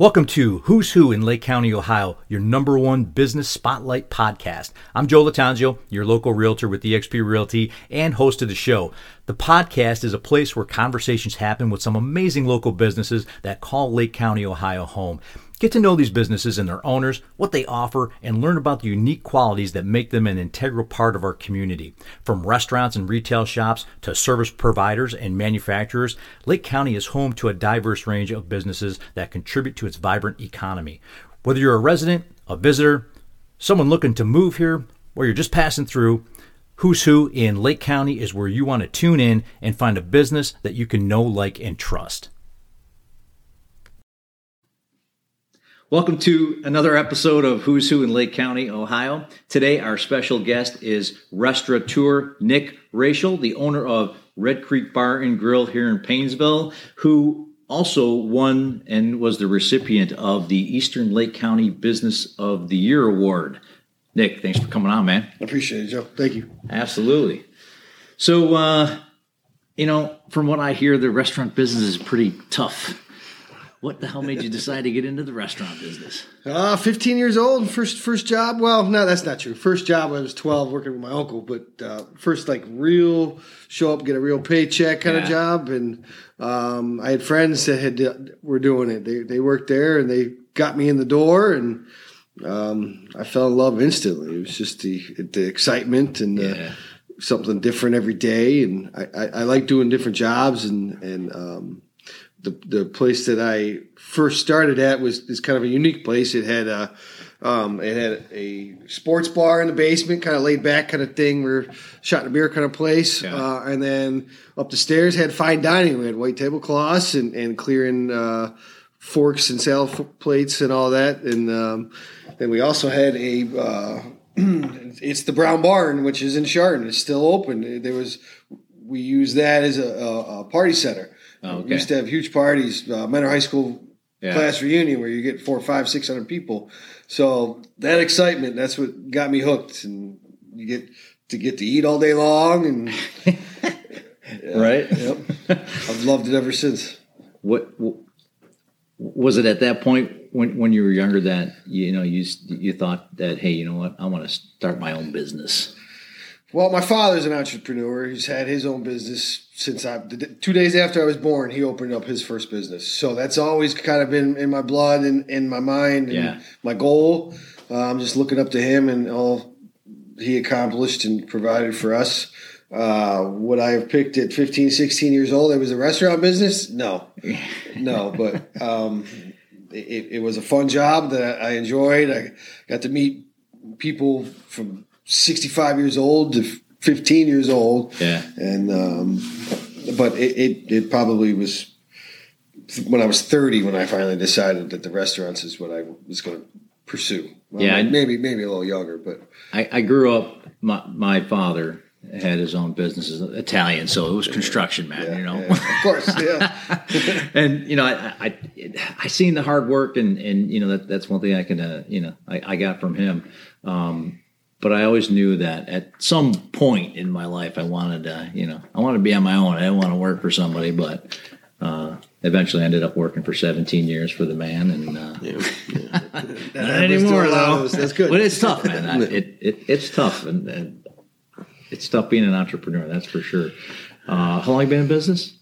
Welcome to Who's Who in Lake County, Ohio, your number one business spotlight podcast. I'm Joe Lattanzio, your local realtor with eXp Realty and host of the show. The podcast is a place where conversations happen with some amazing local businesses that call Lake County, Ohio home. Get to know these businesses and their owners, what they offer, and learn about the unique qualities that make them an integral part of our community. From restaurants and retail shops to service providers and manufacturers, Lake County is home to a diverse range of businesses that contribute to its vibrant economy. Whether you're a resident, a visitor, someone looking to move here, or you're just passing through, Who's Who in Lake County is where you want to tune in and find a business that you can know, like, and trust. Welcome to another episode of Who's Who in Lake County, Ohio. Today, our special guest is restaurateur Nick Raischel, the owner of Red Creek Bar and Grill here in Painesville, who also won and was the recipient of the Eastern Lake County Business of the Year Award. Nick, thanks for coming on, man. I appreciate it, Joe. Thank you. Absolutely. So, uh, you know, from what I hear, the restaurant business is pretty tough. What the hell made you decide to get into the restaurant business? Uh, 15 years old, first first job. Well, no, that's not true. First job, I was 12 working with my uncle, but uh, first like real show up, get a real paycheck kind Yeah. of job. And um, I had friends that had were doing it. They they worked there and they got me in the door, and um, I fell in love instantly. It was just the the excitement and the, Yeah. something different every day, and I, I, I like doing different jobs and and um, the the place that I first started at was is kind of a unique place. It had a um, it had a sports bar in the basement, kind of laid back kind of thing. We're shot in a beer kind of place, Yeah. uh, and then up the stairs had fine dining. We had white tablecloths and and clearing uh, forks and salad plates and all that. And um, then we also had a uh, it's the Brown Barn, which is in Chardon. It's still open. There was we use that as a, a, a party center. Oh, We used to have huge parties, uh, Mentor High School Yeah. class reunion, where you get four, five, six hundred people. So that excitement, that's what got me hooked, and you get to get to eat all day long, and Right? yep, I've loved it ever since. What, what was it at that point when, when you were younger that you know you you thought that hey you know what I want to start my own business? Well, my father's an entrepreneur. He's had his own business since I two days after I was born. He opened up his first business, so that's always kind of been in my blood and in my mind and Yeah. my goal. Uh, I'm just looking up to him and all he accomplished and provided for us. Uh, would I have picked at 15, 16 years old? It was a restaurant business. No, no, but um, it, it was a fun job that I enjoyed. I got to meet people from 65 years old to 15 years old. Yeah. And, um, but it, it, it probably was when I was 30 when I finally decided that the restaurants is what I was going to pursue. Well, Yeah, Maybe, maybe a little younger, but I, I grew up. My my father had his own business, as Italian, so it was construction, man. yeah, you know, yeah, of course. Yeah. and you know, I I I seen the hard work, and and you know that that's one thing I can uh, you know I, I got from him. Um, but I always knew that at some point in my life, I wanted to you know I wanted to be on my own. I didn't want to work for somebody, but uh, eventually I ended up working for 17 years for the man, and uh, not happens to anymore a lot of though. That's good. But it's tough, man. I- it, it it's tough, and, and it's tough being an entrepreneur. That's for sure. Uh, how long you been in business?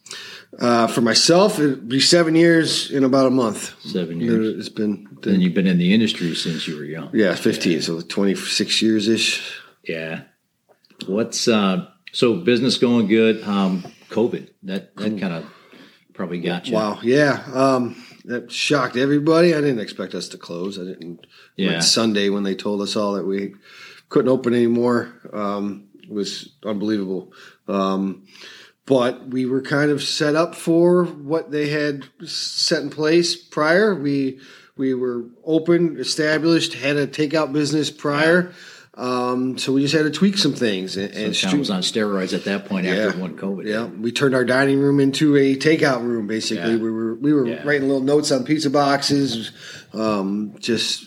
Uh, for myself, it'd be seven years in about a month. Seven years. It's been, And you've been in the industry since you were young. yeah, 15, so 26 years ish. Yeah. What's uh so business going good? Um COVID. That that kind of probably got you. Wow. Yeah. Um, that shocked everybody. I didn't expect us to close. I didn't. Yeah. Like Sunday when they told us all that we couldn't open anymore um, was unbelievable. Um, but we were kind of set up for what they had set in place prior. We we were open, established, had a takeout business prior. Um, so we just had to tweak some things and, So and kinda was on steroids at that point after one COVID. yeah, we turned our dining room into a takeout room. Basically, Yeah. we were we were Yeah. writing little notes on pizza boxes. Um, just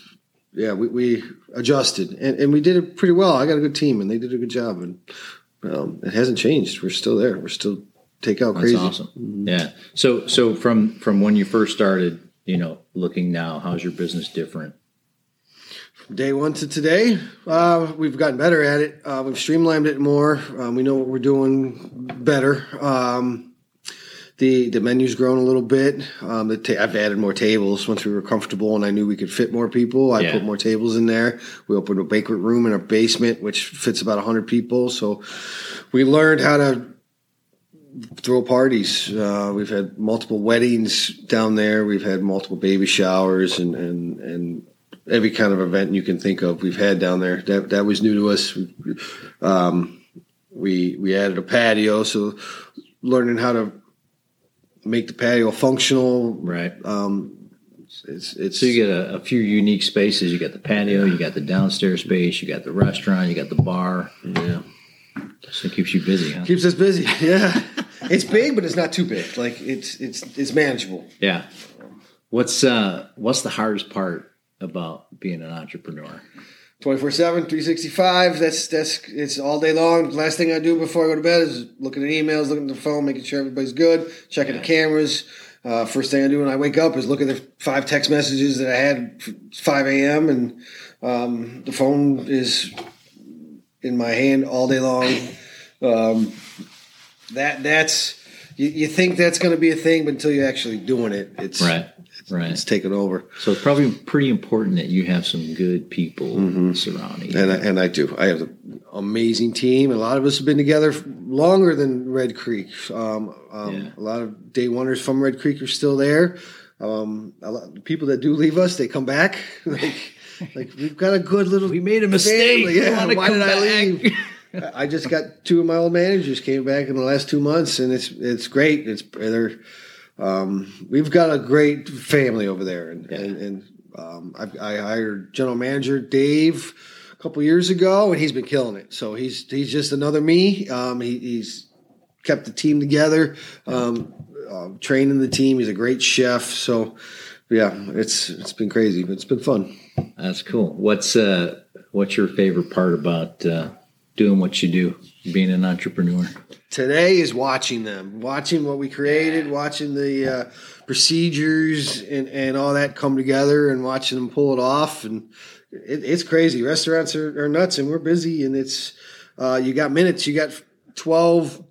yeah, we, we adjusted and, and we did it pretty well. I got a good team and they did a good job, and um, it hasn't changed. We're still there. We're still takeout That's crazy. awesome. Yeah. So so from from when you first started you know, looking now? How's your business different? From day one to today, uh, we've gotten better at it. Uh, we've streamlined it more. Um, we know what we're doing better. Um, the the menu's grown a little bit. Um, the ta- I've added more tables once we were comfortable, and I knew we could fit more people. I Yeah. put more tables in there. We opened a banquet room in our basement, which fits about hundred people. So we learned how to throw parties. Uh, we've had multiple weddings down there. We've had multiple baby showers and and and every kind of event you can think of. We've had down there. That that was new to us. Um, we we added a patio, so learning how to make the patio functional. Right. Um, it's it's So you get a, a few unique spaces. You got the patio, you got the downstairs space, you got the restaurant, you got the bar. yeah. So it keeps you busy, huh? keeps us busy. Yeah, it's big, but it's not too big. Like it's it's it's manageable. Yeah. What's uh what's the hardest part about being an entrepreneur? 24 7 365 that's that's it's all day long. The last thing i do before i go to bed is looking at emails looking at the phone making sure everybody's good checking the cameras. Uh, first thing i do when i wake up is look at the five text messages that i had 5 a.m and um, the phone is in my hand all day long. Um, that that's you, you think that's going to be a thing but until you're actually doing it it's Right. Right. it's taken over So it's probably pretty important that you have some good people surrounding you. and I, and I do. I have an amazing team. A lot of us have been together longer than Red Creek. Um, um, Yeah. A lot of day oneers from Red Creek are still there. Um, a lot, the people that do leave us, they come back. like, like we've got a good little. We made a mistake. family. Yeah, why did I leave? I just got two of my old managers came back in the last two months, and it's it's great. It's they're um, we've got a great family over there, and and, and um, I, I hired general manager Dave a couple years ago, and he's been killing it. So he's he's just another me. Um, he, he's kept the team together, um, uh, training the team. He's a great chef. So yeah, it's it's been crazy, but it's been fun. That's cool. What's uh what's your favorite part about uh doing what you do, being an entrepreneur? today is watching them, watching what we created, watching the uh, procedures and, and all that come together, and watching them pull it off. And it, it's crazy. Restaurants are, are nuts, and we're busy. And it's uh, you got minutes, you got 12,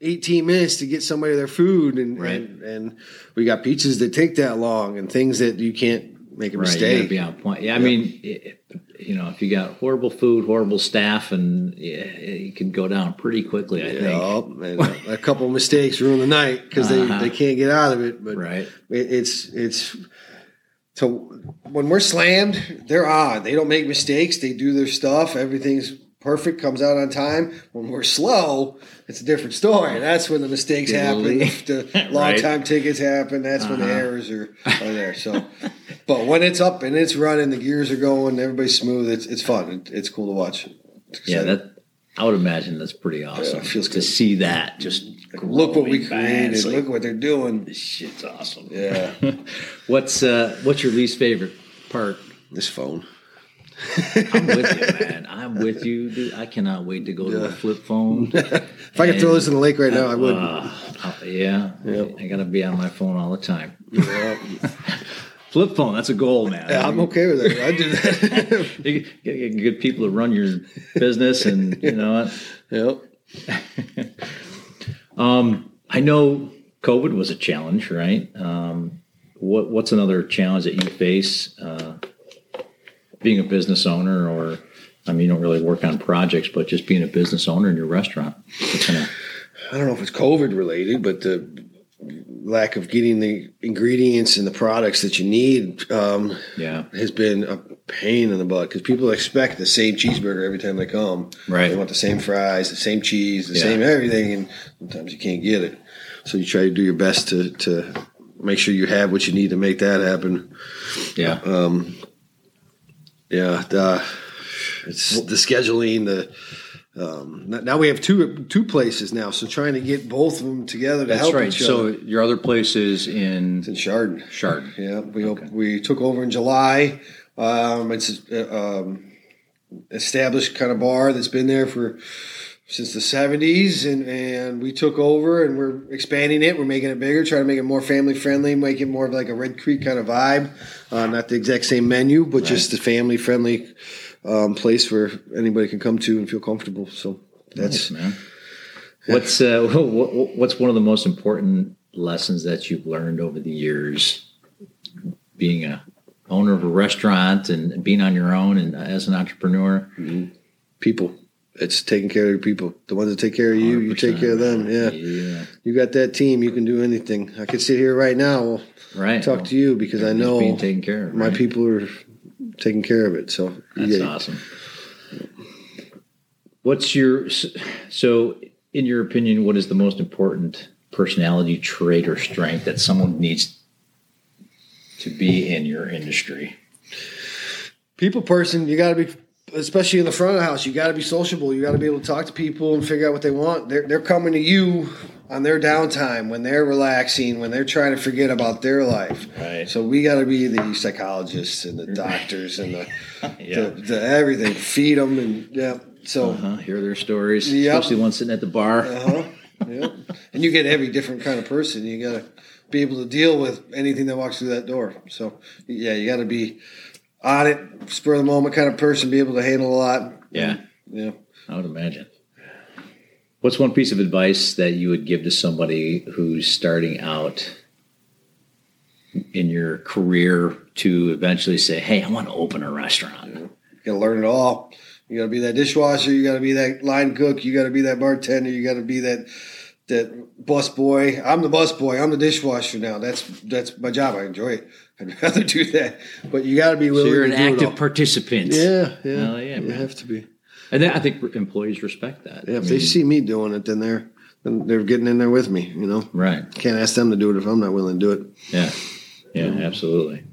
18 minutes to get somebody their food, and Right. and, and we got pizzas that take that long, and things that you can't make a Right, mistake. be on point. Yeah, I mean, it, you know, if you got horrible food, horrible staff, and yeah, it can go down pretty quickly. I think. Yeah, and a couple of mistakes ruin the night because Uh-huh. they, they can't get out of it. But Right. it, it's it's so when we're slammed, they're on. They don't make mistakes. They do their stuff. Everything's perfect. Comes out on time. When we're slow, it's a different story. That's when the mistakes happen. The long time tickets happen. That's when the Uh-huh. errors are, are there. So, but when it's up and it's running, the gears are going. Everybody's smooth. It's it's fun. It's cool to watch. Yeah, that I would imagine that's pretty awesome. it feels to good. see that. Just look what we created. Like, look what they're doing. this shit's awesome. Yeah, What's uh What's your least favorite part? this phone. I'm with you, man. I'm with you, dude. I cannot wait to go to a flip phone. If I could throw this in the lake right now, I would. Uh, yeah, Yep. I gotta be on my phone all the time. yeah, Flip phone, that's a goal, man. I'm okay with it. I do that. You gotta get good people to run your business, and you know what? yep. Um, I know COVID was a challenge, right? Um, what What's another challenge that you face uh, being a business owner, or I mean, you don't really work on projects, but just being a business owner in your restaurant? I don't know if it's COVID related, but the lack of getting the ingredients and the products that you need um, yeah, has been a pain in the butt because people expect the same cheeseburger every time they come. Right. They want the same fries, the same cheese, the Yeah. same everything, and sometimes you can't get it. So you try to do your best to to make sure you have what you need to make that happen. yeah, Um, yeah, the, it's the scheduling. The um, now we have two two places now, so trying to get both of them together to that's help right. each So other. your other place is in It's in Chardon. Chardon. Yeah, we op- we took over in July. Um, it's uh, um, established kind of bar that's been there for since the 70s and, and we took over and we're expanding it we're making it bigger trying to make it more family friendly make it more of like a red creek kind of vibe uh, not the exact same menu but right. just the family friendly um, place where anybody can come to and feel comfortable so that's nice, man what's uh, what's one of the most important lessons that you've learned over the years being a owner of a restaurant and being on your own and as an entrepreneur mm-hmm. people it's taking care of your people. The ones that take care of you, you take care of them. Yeah. yeah. You got that team. You can do anything. I could sit here right now, right? Talk well, to you because I know being taken care of. My right? people are taking care of it. So that's awesome. What's your so? In your opinion, what is the most important personality trait or strength that someone needs to be in your industry? People person, you got to be especially in the front of the house, you got to be sociable. You got to be able to talk to people and figure out what they want. They're they're coming to you on their downtime when they're relaxing, when they're trying to forget about their life. Right. So we got to be the psychologists and the doctors and the, yeah. the, the, everything. Feed them and yeah. So uh-huh. hear their stories, yep. especially one sitting at the bar. Uh-huh. yeah. And you get every different kind of person. You got to be able to deal with anything that walks through that door. So yeah, you got to be on it, spur of the moment kind of person, be able to handle a lot. Yeah. Yeah. I would imagine. What's one piece of advice that you would give to somebody who's starting out in your career to eventually say, "Hey, I want to open a restaurant"? Yeah. You got to learn it all. You got to be that dishwasher. You got to be that line cook. You got to be that bartender. You got to be that that bus boy. I'm the bus boy. I'm the dishwasher now. That's that's my job. I enjoy it. I'd rather do that. But you got to be willing. So you're an active participant. Yeah, yeah, yeah. You man. have to be. And then I think employees respect that. Yeah, if I mean, they see me doing it, then they're then they're getting in there with me. You know, right? Can't ask them to do it if I'm not willing to do it. Yeah, yeah, absolutely.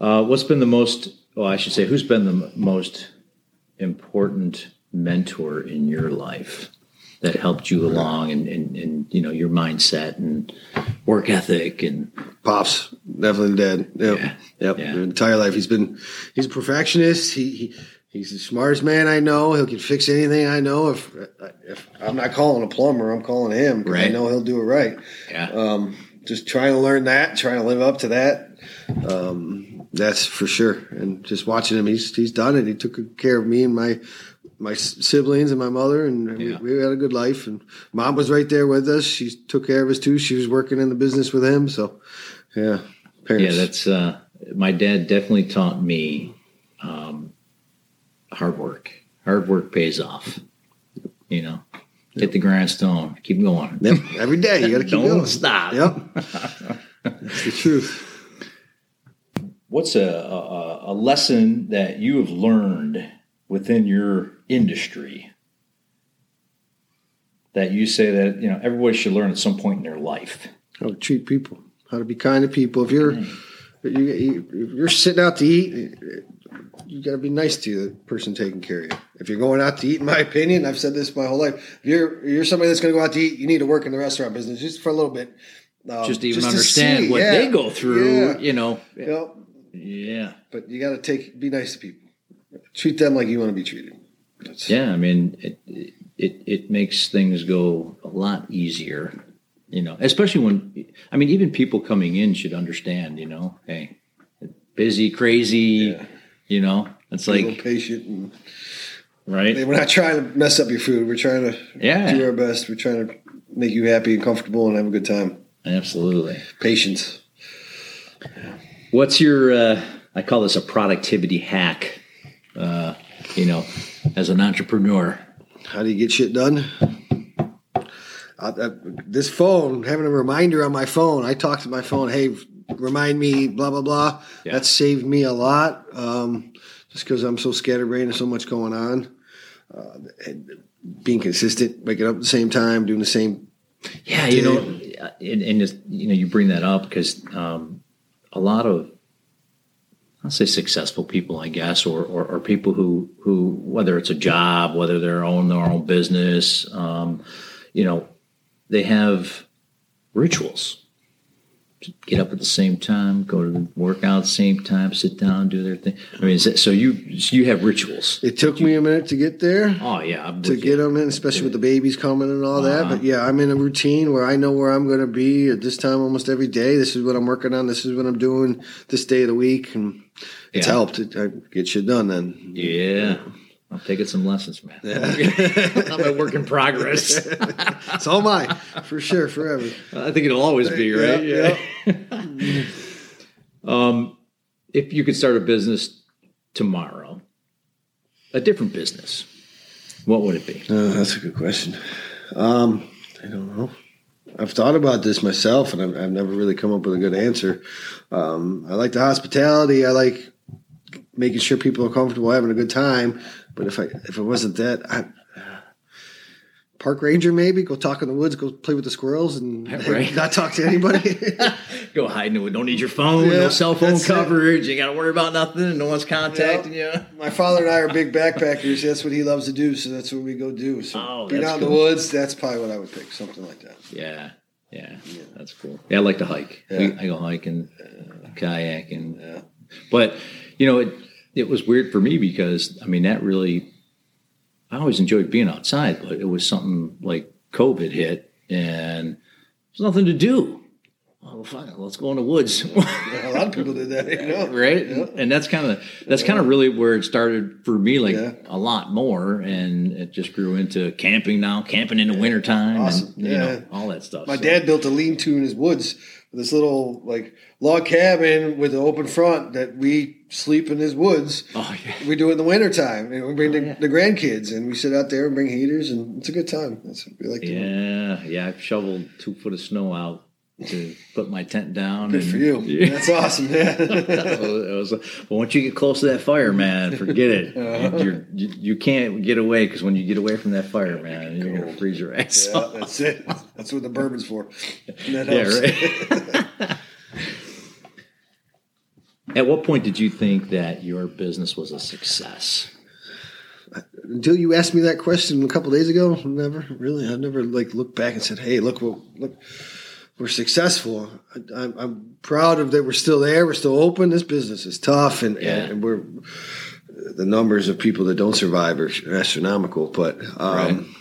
Uh, what's been the most? Well, I should say, who's been the most important mentor in your life? That helped you along and, and, and you know your mindset and work ethic and pops definitely dead. Yep. Yeah. yep. Yeah. entire life. He's been he's a perfectionist. He, he he's the smartest man I know. He can fix anything I know. If if I'm not calling a plumber I'm calling him right. I know he'll do it right. Yeah. Um, just trying to learn that trying to live up to that. Um, that's for sure. And just watching him he's he's done it. He took good care of me and my my siblings and my mother, and yeah. we, we, had a good life. And mom was right there with us. She took care of us too. She was working in the business with him. So, yeah, parents. Yeah, that's uh, my dad definitely taught me um, hard work. Hard work pays off. You know, yep. hit the grindstone, keep going. Yep. Every day you got to keep Don't going. stop. Yep, that's the truth. What's a, a, a lesson that you have learned within your industry that you say that you know everybody should learn at some point in their life? How to treat people, how to be kind to people. If you're you, if you're sitting out to eat, you got to be nice to the person taking care of you. If you're going out to eat, in my opinion, I've said this my whole life. If you're you're somebody that's going to go out to eat, you need to work in the restaurant business just for a little bit. Um, just to even just understand what yeah. they go through, yeah. you know. Yep. Yeah. But you got to take be nice to people. Treat them like you want to be treated. That's, yeah, I mean, it, it it makes things go a lot easier, you know. Especially when, I mean, even people coming in should understand, you know. Hey, busy, crazy, yeah. you know. It's be like patient and right. We're not trying to mess up your food. We're trying to yeah. do our best. We're trying to make you happy and comfortable and have a good time. Absolutely, patience. What's your? Uh, I call this a productivity hack. Uh, you know, as an entrepreneur? How do you get shit done? Uh, this phone, having a reminder on my phone, I talk to my phone, hey, remind me, blah, blah, blah. Yeah. That saved me a lot um, just because I'm so scatterbrained and so much going on. Uh, being consistent, waking up at the same time, doing the same. Yeah, you know, and, and just, you know, you bring that up because um, a lot of I'll say successful people, I guess, or, or, or, people who, who, whether it's a job, whether they're own their own business, um, you know, they have rituals. Get up at the same time, go to the workout at the same time, sit down, do their thing? I mean, is that, so you so you have rituals? It took me a minute to get there. Oh yeah, I'm to get you. them in, especially with the babies coming and all that. Uh-huh. But yeah, I'm in a routine where I know where I'm going to be at this time almost every day. This is what I'm working on. This is what I'm doing this day of the week, and it's Yeah. helped. It, I get shit done then. Yeah. I'm taking some lessons, man. I'm a work in progress. So am I, for sure, forever. I think it'll always be, right? Yeah, um, if you could start a business tomorrow, a different business, what would it be? Uh, that's a good question. Um, I don't know. I've thought about this myself, and I've, I've never really come up with a good answer. Um, I like the hospitality. I like making sure people are comfortable, having a good time. But if I if it wasn't that, I, park ranger maybe go talk in the woods, go play with the squirrels, and Right. not talk to anybody. Go hide in it. Don't need your phone. Yeah, no cell phone that's it. coverage. You got to worry about nothing. No one's contacting you. My father and I are big backpackers. That's what he loves to do, so that's what we go do. So Oh, being out in the woods, that's probably what I would pick, something like that. Yeah, yeah, that's cool. Yeah, I like to hike. Yeah. I go hiking, kayaking. Yeah. But you know, it it was weird for me because I mean that really. I always enjoyed being outside, but it was something like COVID hit, and there's nothing to do. Oh, fine, let's go in the woods. A lot of people did that, you know. right Yeah. and that's kind of that's kind of really where it started for me like Yeah. a lot more and it just grew into camping now camping in the wintertime Awesome. and you Yeah. know all that stuff My So- dad built a lean-to in his woods this little like log cabin with an open front that we sleep in his woods. oh yeah We do it in the wintertime. And we bring the, Oh, yeah. the grandkids and we sit out there and bring heaters and it's a good time. That's what we like to do. yeah yeah i've shoveled two foot of snow out to put my tent down Good and- for you. yeah. That's awesome. Yeah. It was- was- but once you get close to that fire, man, forget it. Uh-huh. You're, you you can't get away because when you get away from that fire, man, you're gonna freeze your ass yeah, off. that's it. That's what the bourbon's for. Yeah, right. At what point did you think that your business was a success? Until you asked me that question a couple days ago, never really. I never like looked back and said, "Hey, look, what look, we're successful." I, I'm, I'm proud of that. We're still there. We're still open. This business is tough, and, Yeah. and we're the numbers of people that don't survive are astronomical. But um,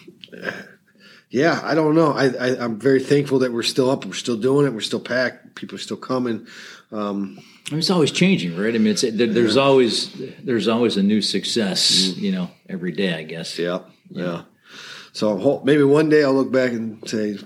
yeah, I don't know. I, I I'm very thankful that we're still up. We're still doing it. We're still packed. People are still coming. Um, I mean, it's always changing, right? I mean, it's there, there's always there's always a new success, you know, every day. I guess. Yeah, yeah. So maybe one day I'll look back and say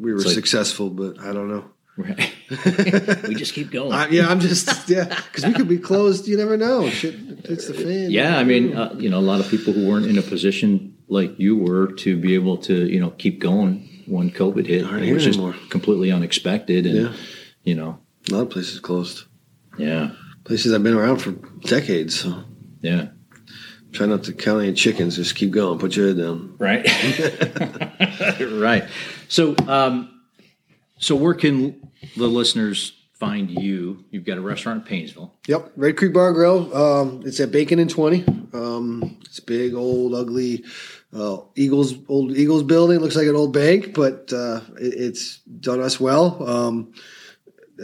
we were like- successful, but I don't know. Right. we just keep going. I, yeah, I'm just yeah, because we could be closed. You never know. Shit, it's the fan. yeah, I mean, uh, you know, a lot of people who weren't in a position like you were to be able to, you know, keep going when COVID hit. It was just anymore. completely unexpected, and Yeah. you know, a lot of places closed. yeah, Places I've been around for decades. So yeah, try not to count any chickens. Just keep going. Put your head down. right, right. So, um, so where can the listeners find you? You've got a restaurant in Painesville. Yep, Red Creek Bar and Grill. Um, it's at Bacon and Twenty. Um, it's big, old, ugly uh, Eagles old Eagles building. Looks like an old bank, but uh, it, it's done us well. Um,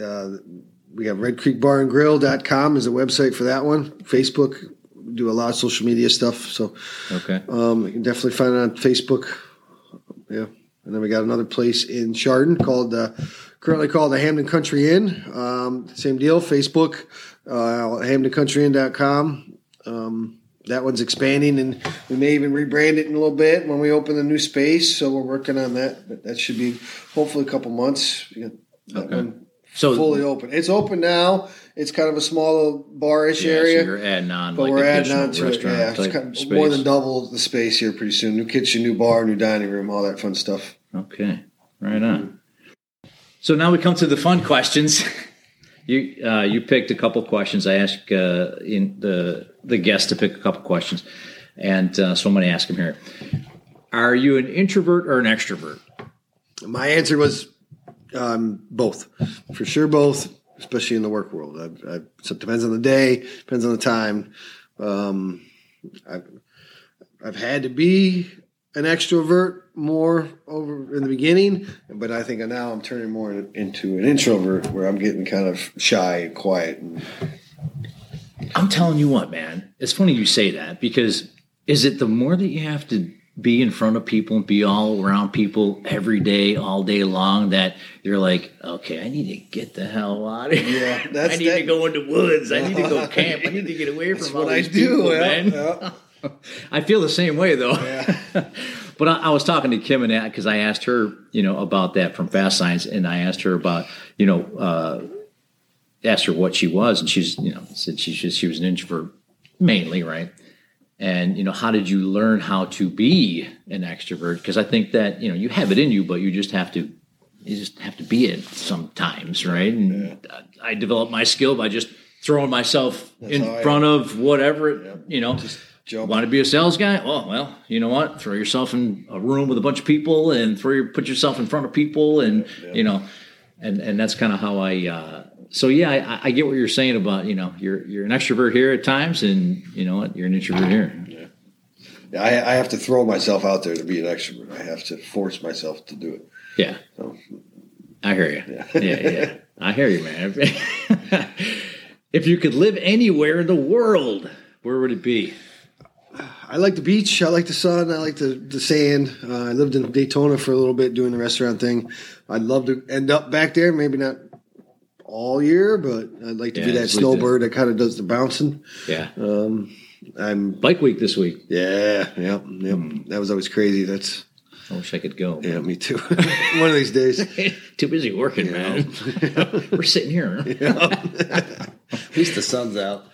uh, we have Red Creek Bar and Grill.com is a website for that one. Facebook, do a lot of social media stuff. So Okay. um, you can definitely find it on Facebook. Yeah. And then we got another place in Chardon called, uh, currently called the Hambden Country Inn. Um, same deal, Facebook, uh, hambdenCountryInn.com. Um, that one's expanding and we may even rebrand it in a little bit when we open the new space. So we're working on that. But that should be hopefully a couple months. That Okay. one So fully open. It's open now. It's kind of a small little bar-ish so area. you're adding on But like we're adding on to it. Yeah, it's kind of more than double the space here pretty soon. New kitchen, new bar, new dining room, all that fun stuff. Okay, right on. So now we come to the fun questions. You uh, you picked a couple questions. I asked uh, in the the guest to pick a couple questions, and uh, so I'm going to ask him here. Are you an introvert or an extrovert? My answer was um, both, for sure, both. Especially in the work world, I, I, so it depends on the day, depends on the time. Um, I've, I've had to be an extrovert more over in the beginning, but I think now I'm turning more into an introvert where I'm getting kind of shy and quiet. And, I'm telling you what, man. It's funny you say that because is it the more that you have to be in front of people and be all around people every day, all day long, that you're like, okay, I need to get the hell out of here. Yeah, that's I need that- to go into woods. I need to go camp. I need to get away from all what I do, people, yeah, man. yeah. I feel the same way though. Yeah. but I, I was talking to Kim and that because I asked her, you know, about that from Fast Science, and I asked her about, you know, uh, asked her what she was, and she's, you know, said she just she was an introvert mainly, right? And you know, how did you learn how to be an extrovert? Because I think that you know you have it in you, but you just have to you just have to be it sometimes, right? And I developed my skill by just throwing myself in how I- front of whatever, you know. jump. Want to be a sales guy? Oh well, you know what? Throw yourself in a room with a bunch of people and throw your, put yourself in front of people, and you know, and and that's kind of how I. Uh, so yeah, I, I get what you're saying about you know you're you're an extrovert here at times, and you know what you're an introvert here. I, I have to throw myself out there to be an extrovert. I have to force myself to do it. Yeah, So, I hear you. Yeah, yeah, I hear you, man. if you could live anywhere in the world, where would it be? I like the beach. I like the sun. I like the, the sand. Uh, I lived in Daytona for a little bit doing the restaurant thing. I'd love to end up back there. Maybe not all year, but I'd like to Yeah, be that snowbird that kind of does the bouncing. Yeah, Um, I'm bike week this week. yeah, yeah, yeah. That was always crazy. That's I wish I could go. yeah, me too. One of these days. Too busy working, man. We're sitting here. At least the sun's out.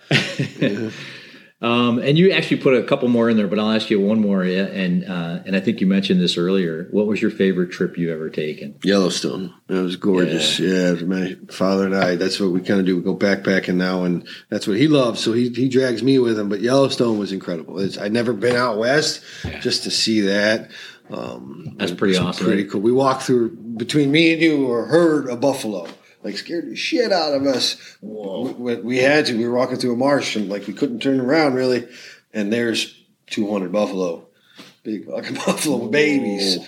Um, and you actually put a couple more in there, but I'll ask you one more. Yeah, and uh, and I think you mentioned this earlier. What was your favorite trip you ever taken? Yellowstone. It was gorgeous. Yeah, my father and I. That's what we kind of do. We go backpacking now, and that's what he loves. So he he drags me with him. But Yellowstone was incredible. It's, I'd never been out west just to see that. Um, That's pretty awesome. Pretty cool. We walked through between me and you, or herd a buffalo. Like scared the shit out of us. We, we- we had to. We were walking through a marsh, and like we couldn't turn around really. And there's 200 buffalo, big fucking buffalo babies.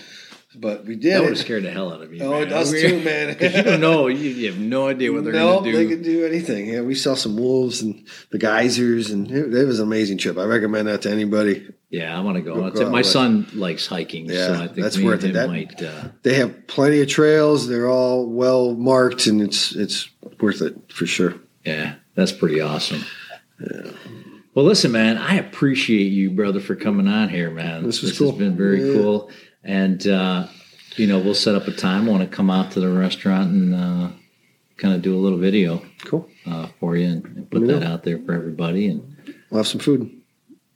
But we did That would have scared the hell out of me. Oh, man. it does too, man. you don't know. You, you have no idea what they're no, going to do. they could do anything. Yeah, we saw some wolves and the geysers, and it, it was an amazing trip. I recommend that to anybody. yeah, I want to go. Go- my son likes hiking, so I think that's worth it. That- might. Uh, They have plenty of trails. They're all well marked, and it's it's worth it for sure. yeah, that's pretty awesome. Well, listen, man, I appreciate you, brother, for coming on here, man. This was has cool. been very Yeah. cool, and uh, you know, we'll set up a time. I want to come out to the restaurant and uh, kind of do a little video Cool. uh, for you and, and put that know. out there for everybody. And We'll have some food.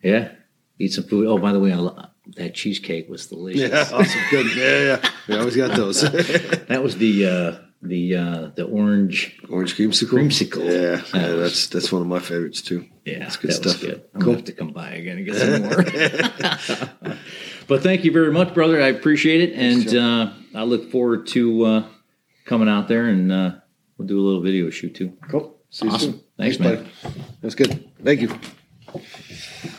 yeah, eat some food. Oh, by the way, I, that cheesecake was delicious. Yeah, awesome. Good. Yeah, yeah. We always got those. That was the uh, the uh, the orange. Orange creamsicle. Creamsicle. Yeah, yeah that's that's one of my favorites too. Yeah, That's good that stuff. was good. I'm Cool. gonna have to come by again and get some more. but thank you very much, brother. I appreciate it, and uh, I look forward to uh, coming out there and uh, we'll do a little video shoot too. Cool. See you Awesome. soon. Thanks, man. buddy. That's good. Thank you.